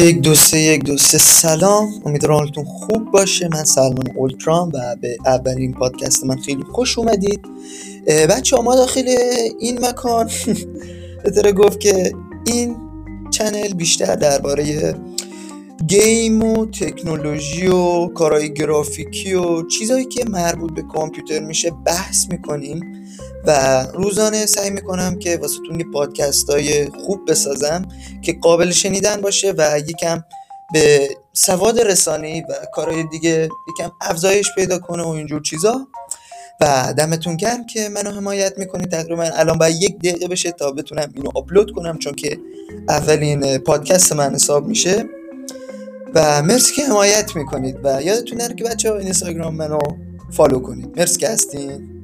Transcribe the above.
یک دو سه یک دو سه سلام. امیدوارم حالتون خوب باشه. من سلمان اولترام و به اولین پادکست من خیلی خوش اومدید. بچه ما داخل این مکان بهتره گفت که این چنل بیشتر درباره گیم و تکنولوژی و کارهای گرافیکی و چیزهایی که مربوط به کامپیوتر میشه بحث می‌کنیم و روزانه سعی می‌کنم که واسه یه پادکست های خوب بسازم که قابل شنیدن باشه و یکم به سواد رسانی و کارهای دیگه یکم افزایش پیدا کنه و اینجور چیزا. و دمتون گرم که منو حمایت می‌کنید. تقریبا الان باید یک دقیقه بشه تا بتونم اینو آپلود کنم چون که اولین پادکست من حساب میشه. و مرسی که حمایت می‌کنید و یادتون نره که بچه ها اینستاگرام منو فالو کنید. مرسی که هستین.